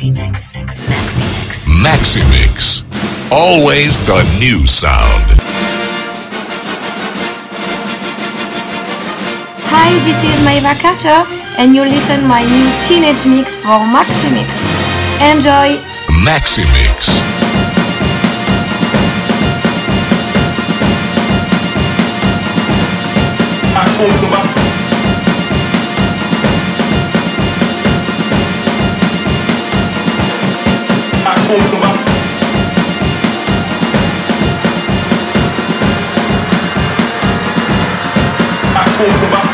Maxi Mix. Maxi Mix. Maxi Mix. Always the new sound. Hi, this is Maeva Carter, and you listen my new Teenage Mix for Maxi Mix. Enjoy! Maxi Mix. Maxi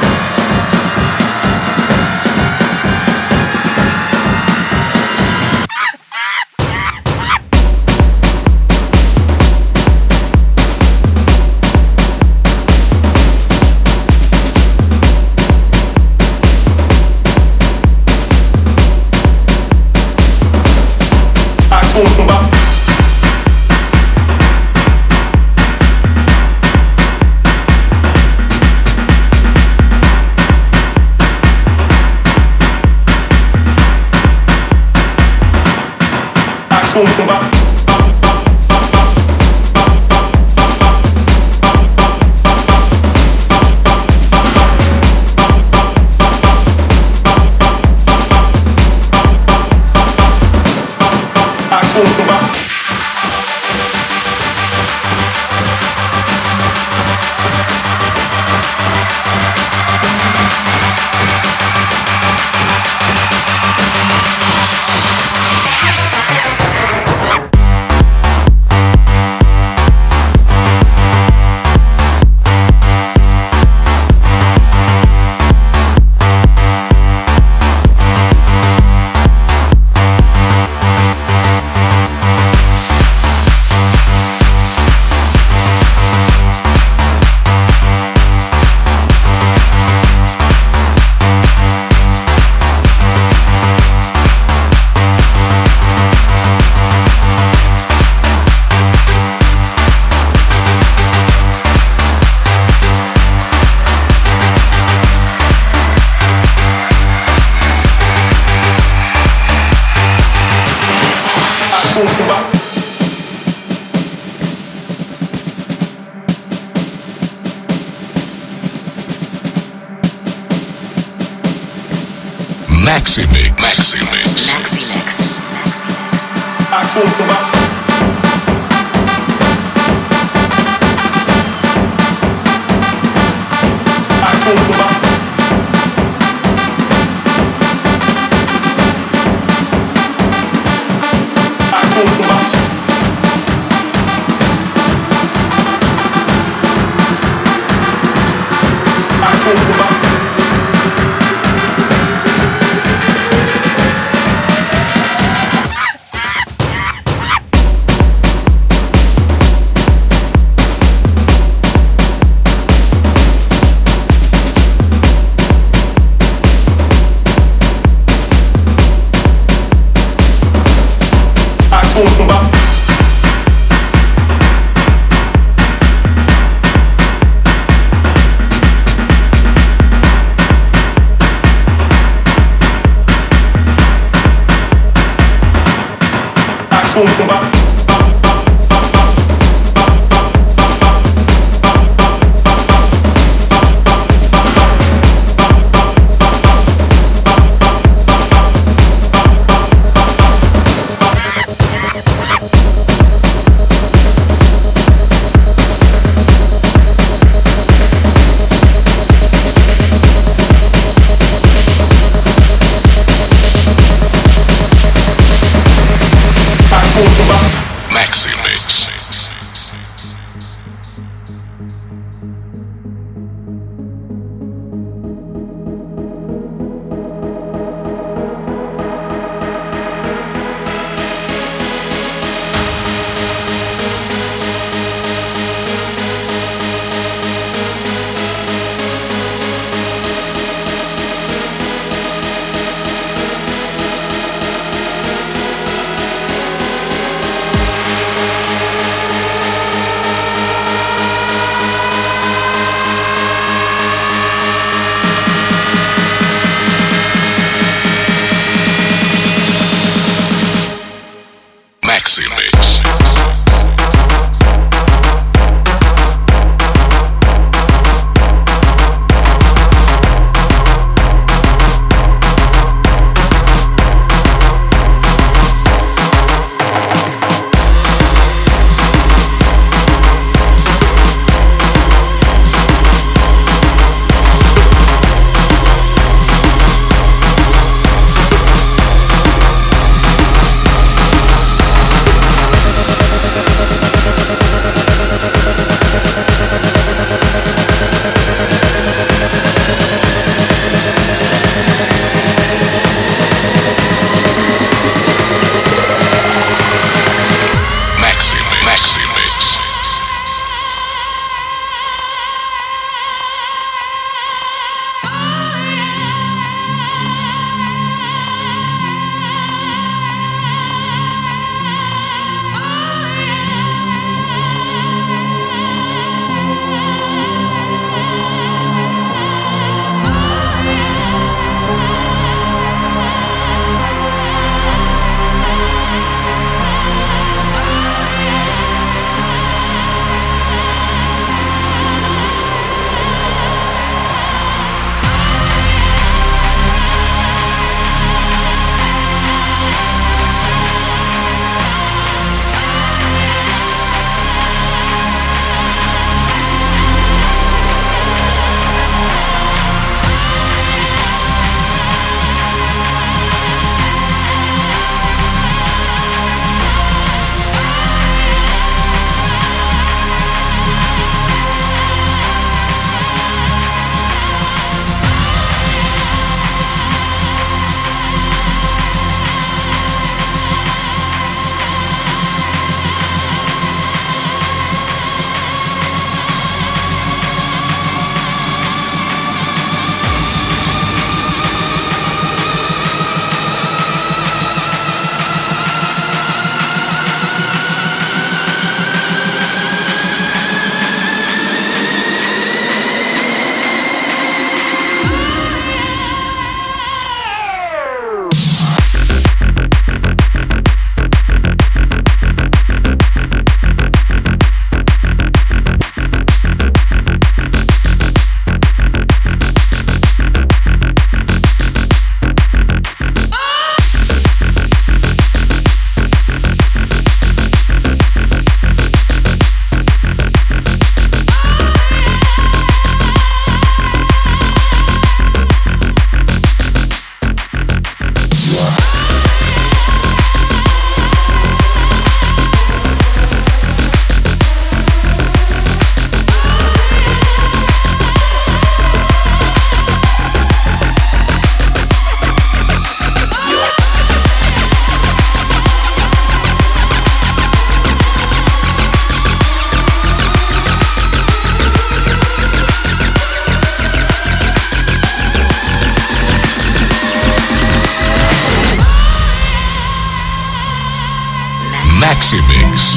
Maxi Mix.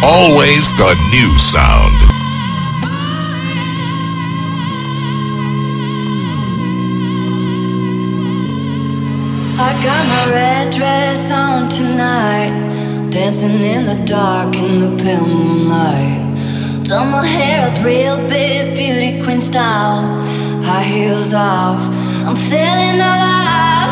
Always the new sound. I got my red dress on tonight, dancing in the dark in the pale moonlight. Done my hair up real big, beauty queen style, high heels off. I'm feeling alive.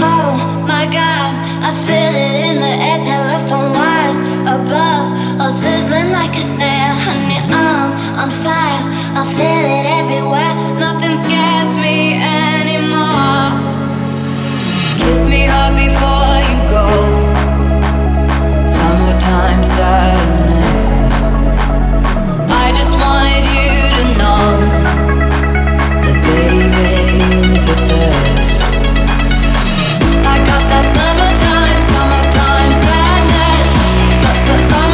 Oh my God, I feel it in the air, telephone wires above, sizzling like a snare. Honey, I'm on fire. I feel it everywhere. Nothing scares me anymore. Kiss me hard before you go. Summertime sadness. I just wanted you to know that, baby, best. I got that summertime, the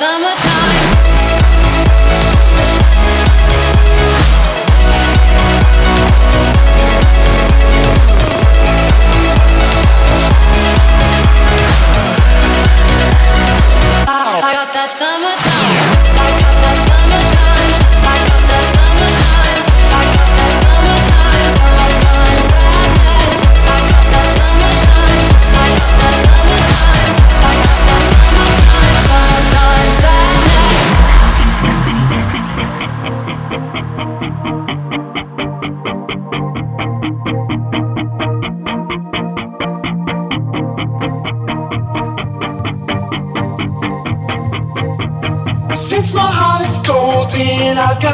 summertime. Summertime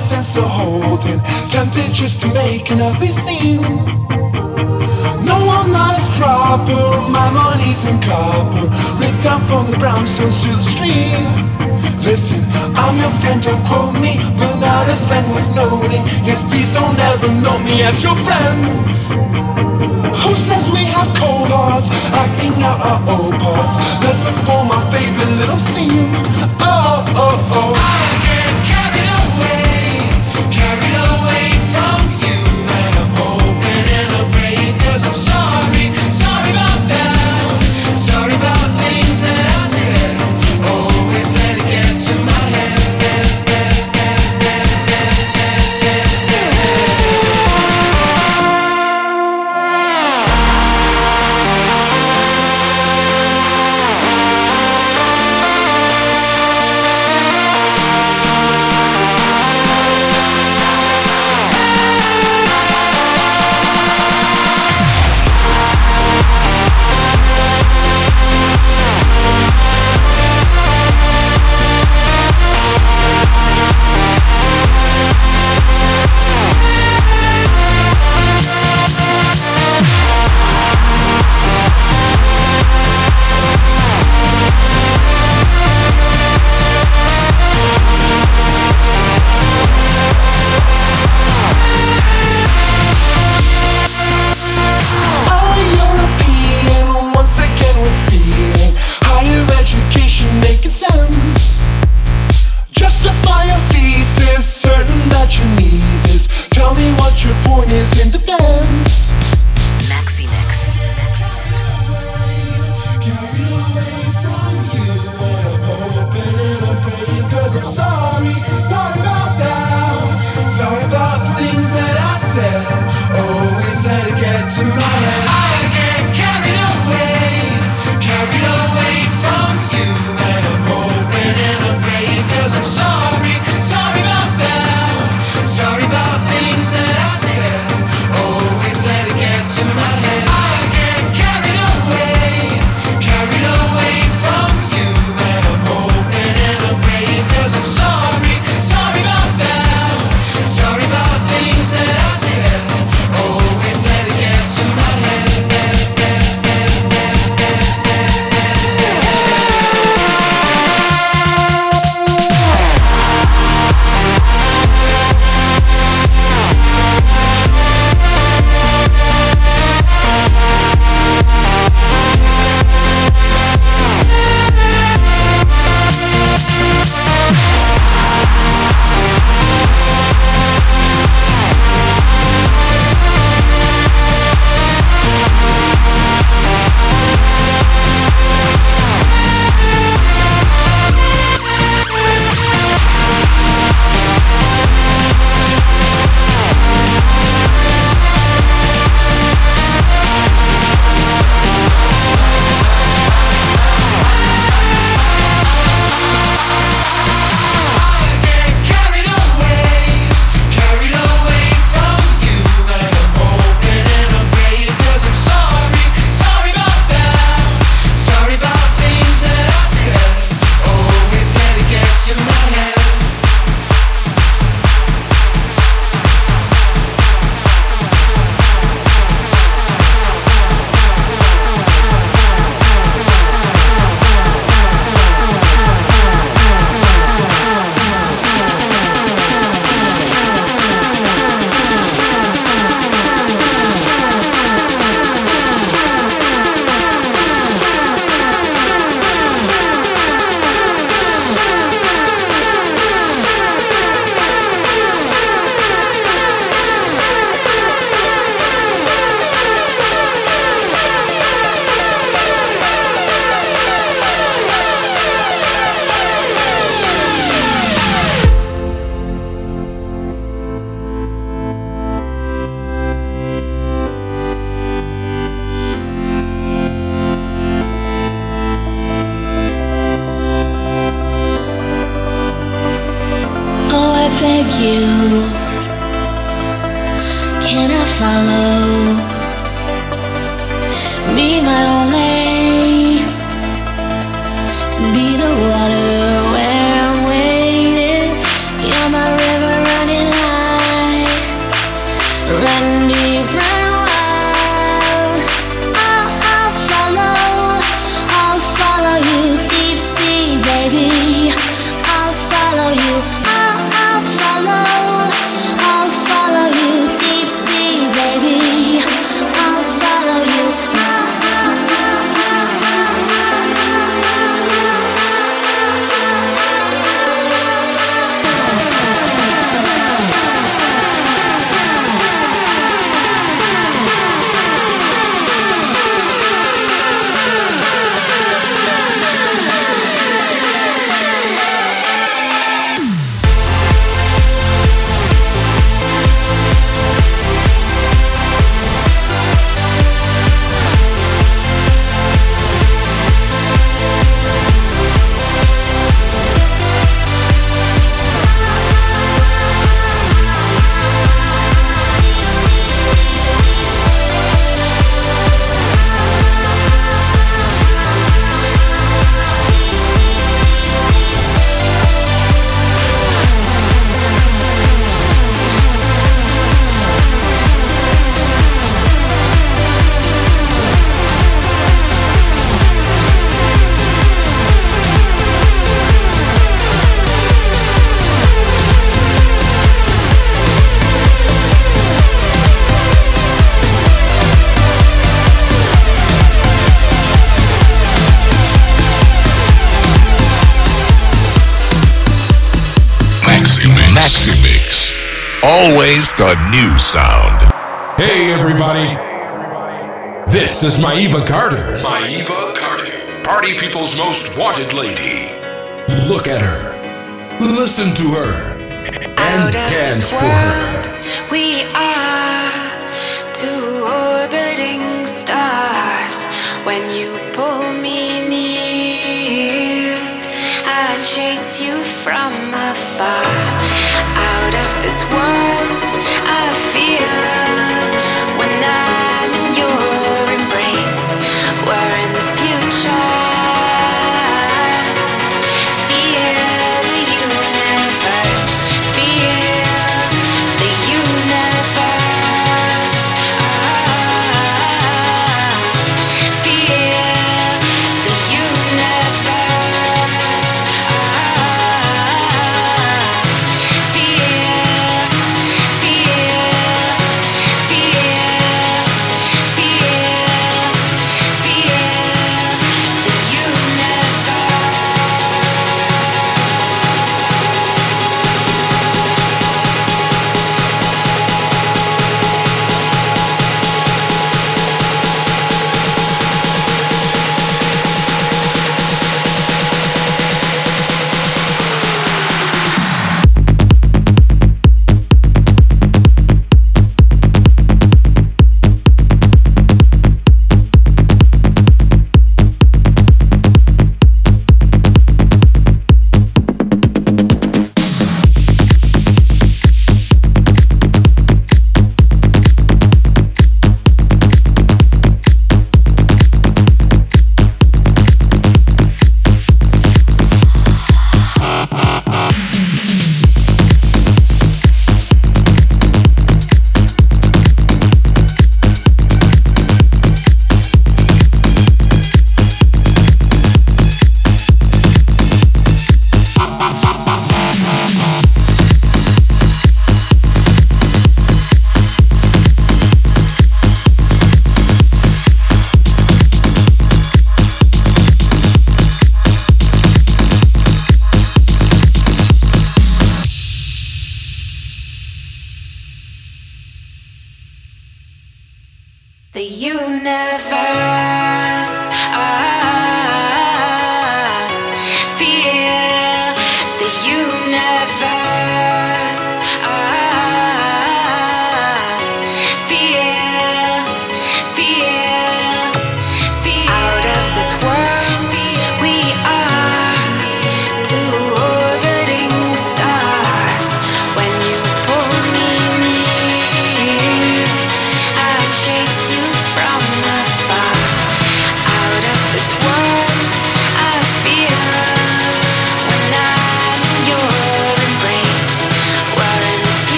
sense to holding, tempted just to make an ugly scene. No, I'm not as proper, my money's in copper, ripped down from the brownstones to the stream. Listen, I'm your friend, don't quote me, but not a friend worth noting. Yes, please don't ever know me as your friend. Who says we have cold hearts, acting out our old parts? Let's perform our favorite little scene. Oh, oh, oh. always the new sound. Hey, everybody. This is Maiva Carter. Maiva Carter. Party people's most wanted lady. Look at her. Listen to her. And dance for her. We are.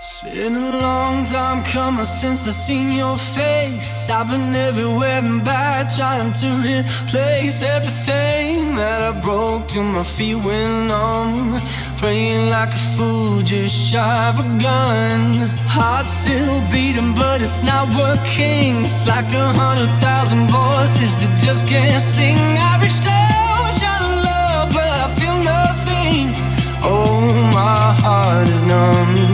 Long time coming since I seen your face. I've been everywhere and back, trying to replace everything that I broke till my feet went numb. Praying like a fool, just shy of a gun. Heart still beating, but it's not working. It's like a hundred thousand voices that just can't sing. I reached out, trying to love, but I feel nothing. Oh, my heart is numb.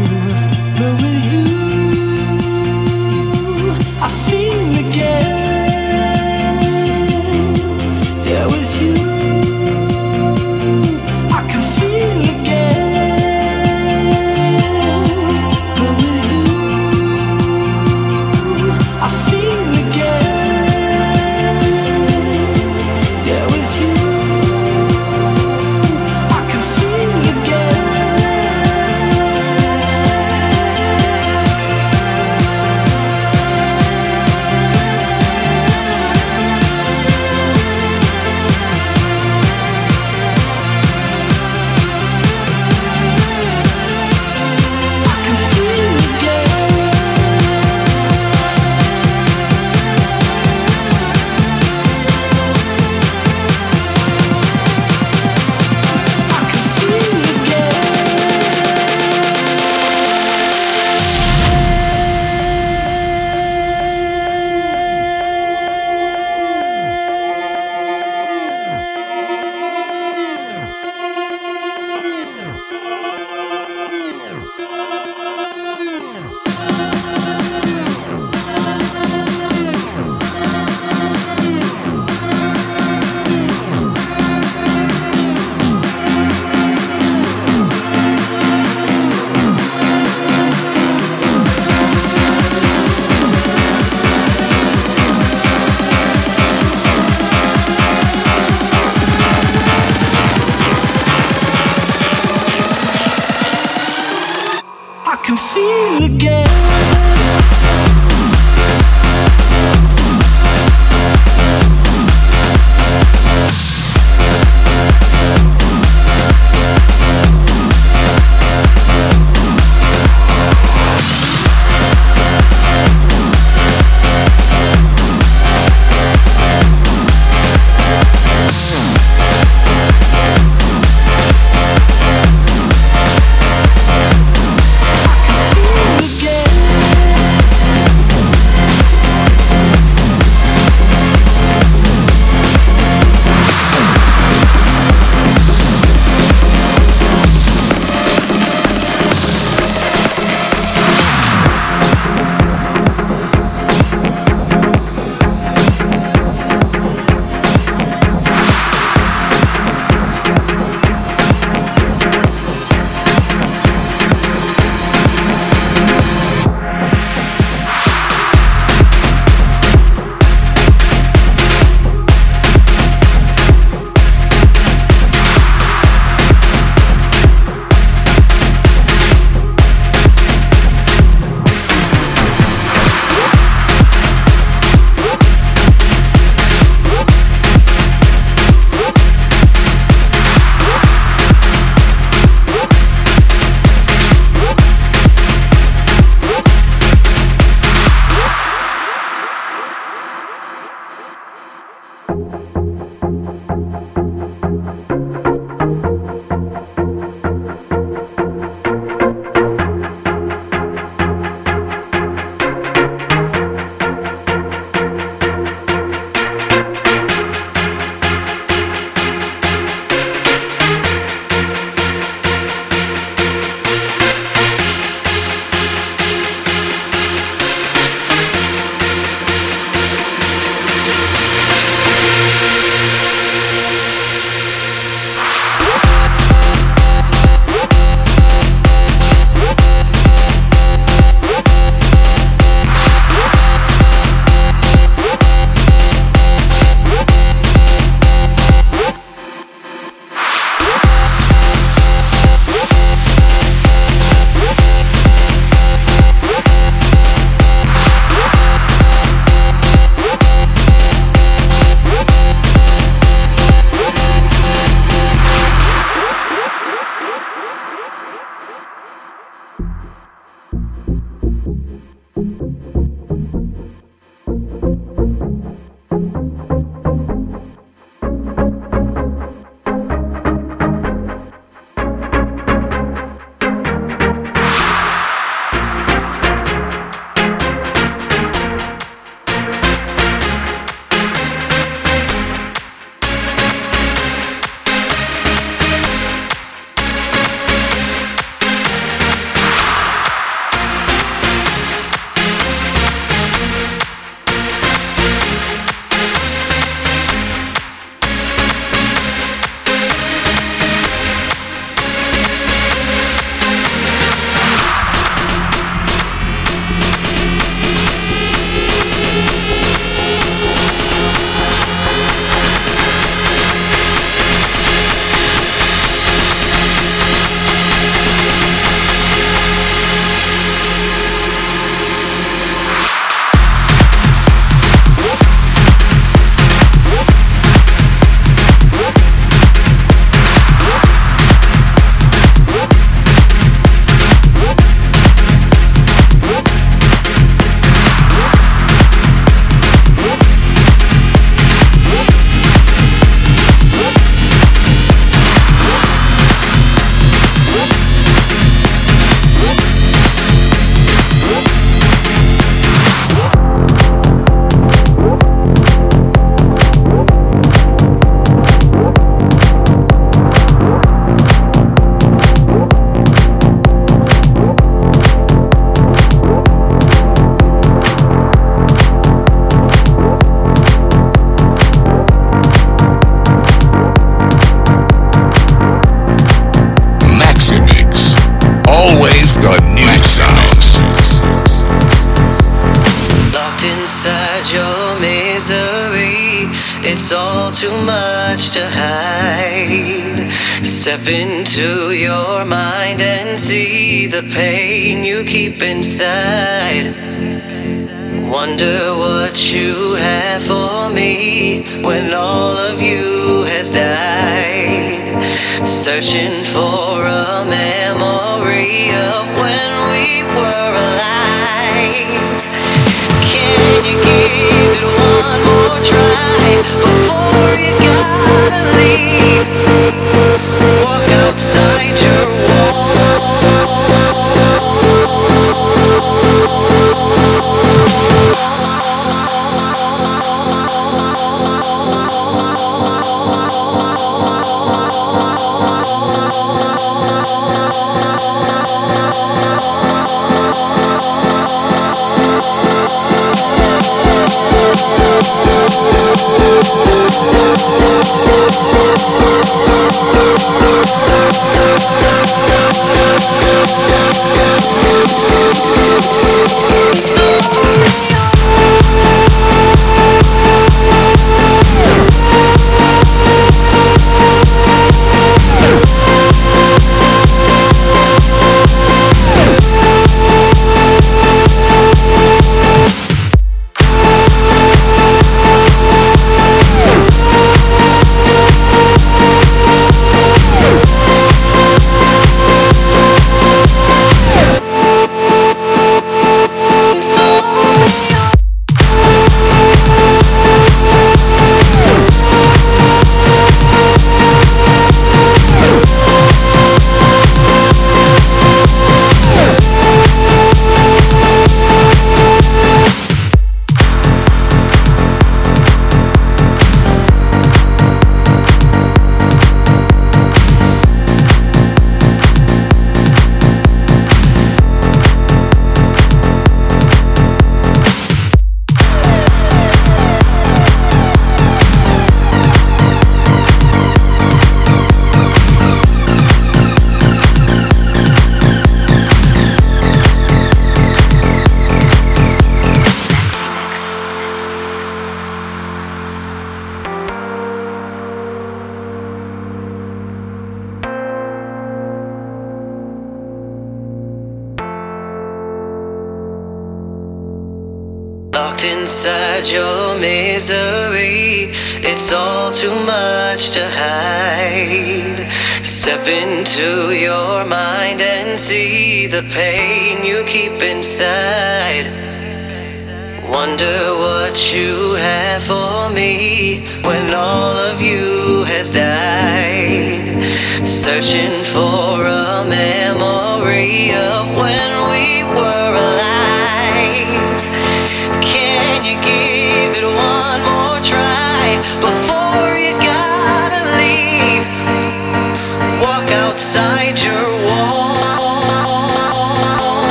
sevsin.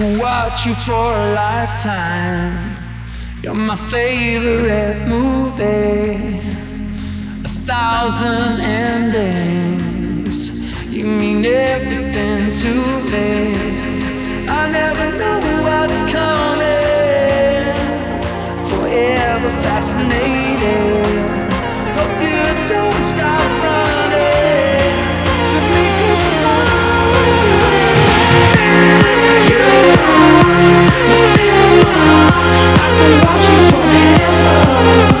Could watch you for a lifetime. You're my favorite movie. A thousand endings. You mean everything to me. I never know what's coming. Forever fascinated. Hope you don't stop running I can watch you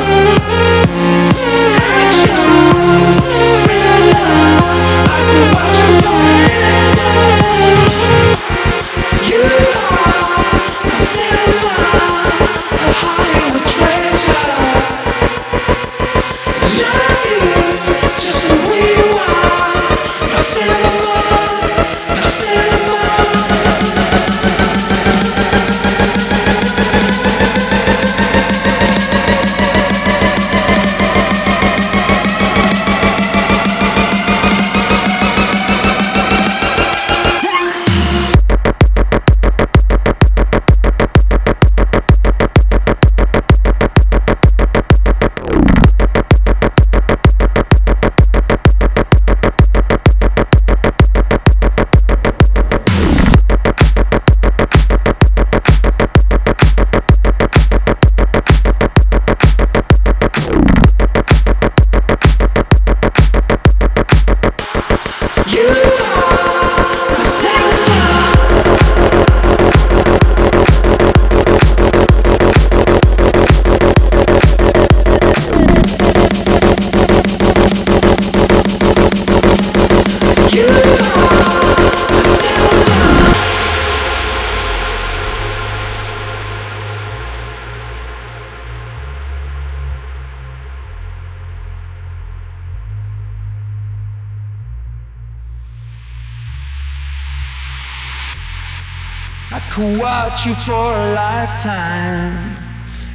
I could watch you for a lifetime.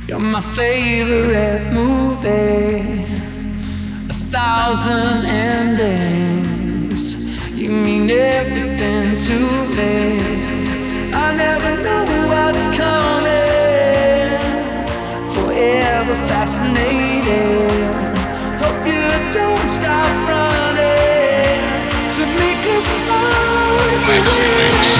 You're my favorite movie. A thousand endings. You mean everything to me. I never know what's coming. Forever fascinated. Hope you don't stop running to me 'cause I'm always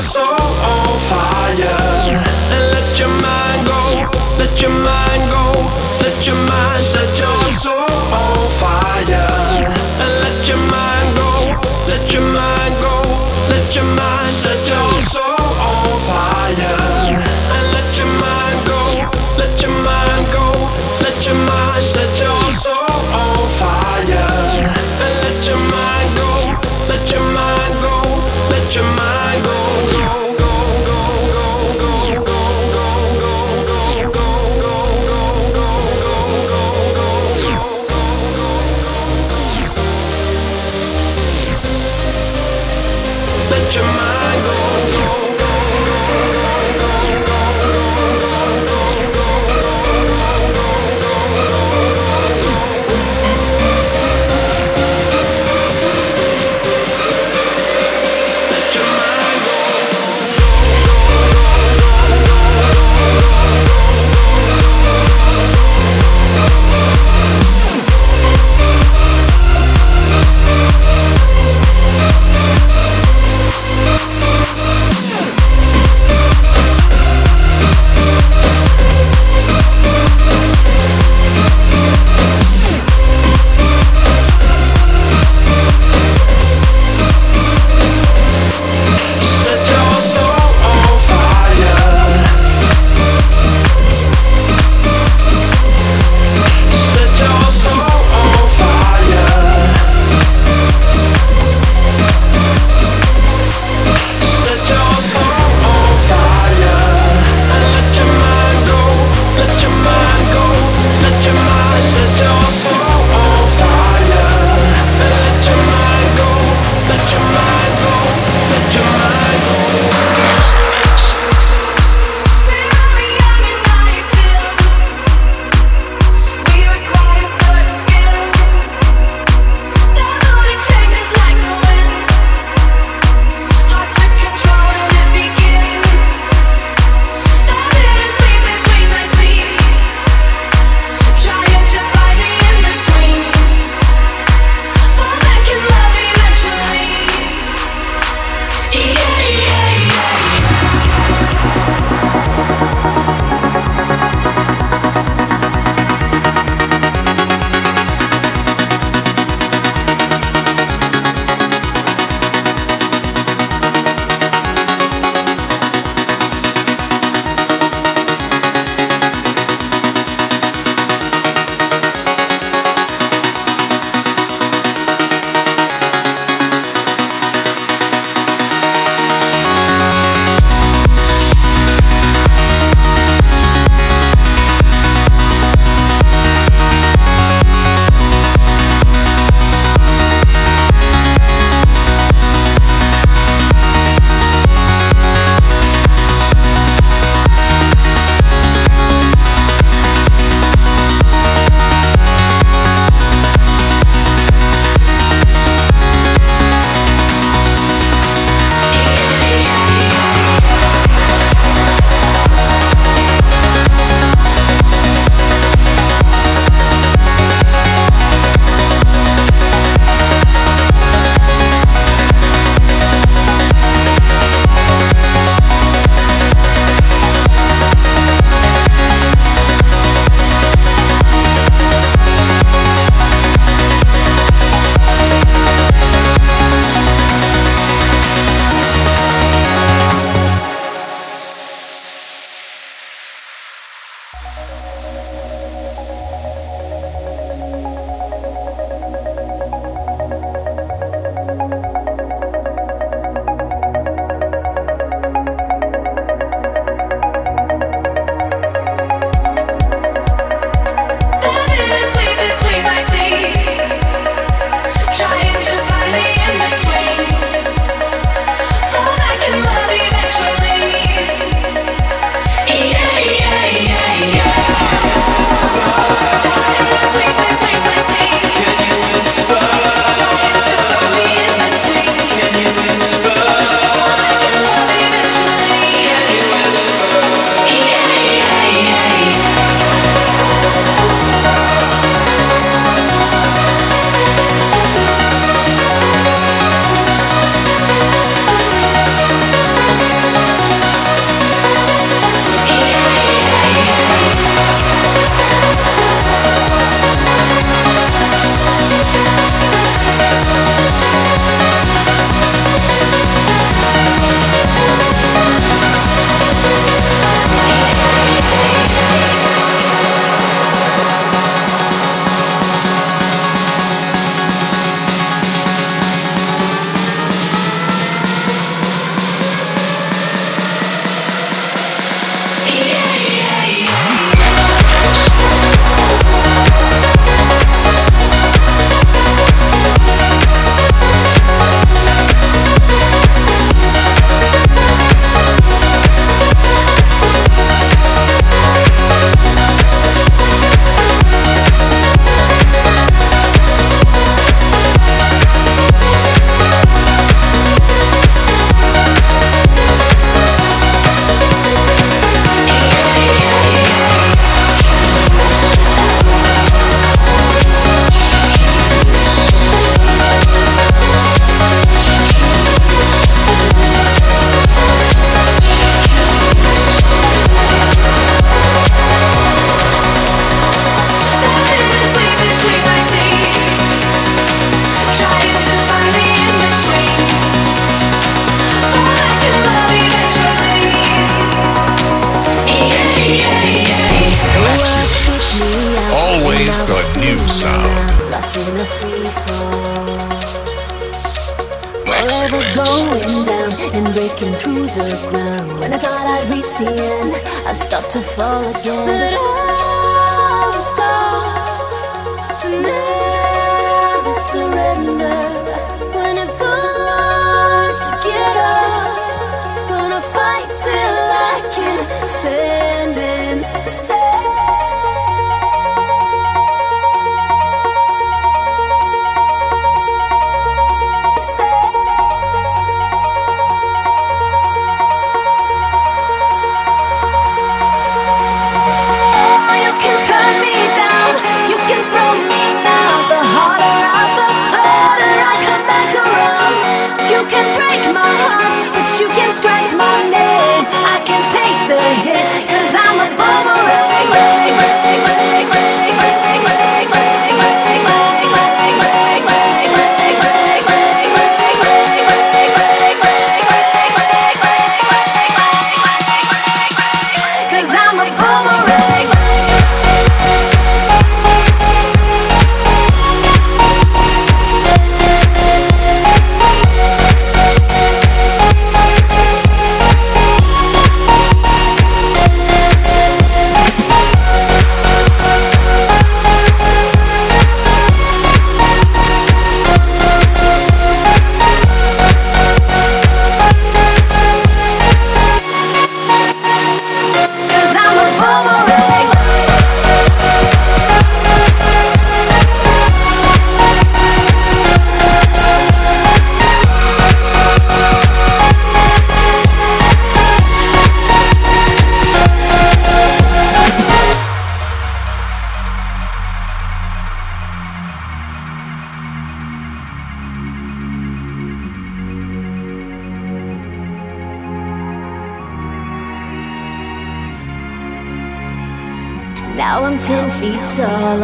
your on fire and let your mind go, let your mind go, let your mind.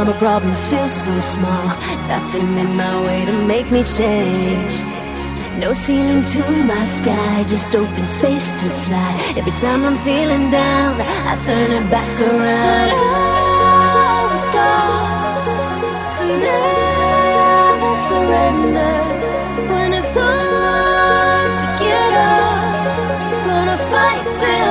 all my problems feel so small. Nothing in my way to make me change. No ceiling to my sky, just open space to fly. Every time I'm feeling down, I turn it back around. But I was taught to never surrender when it's hard to get up. Gonna fight till.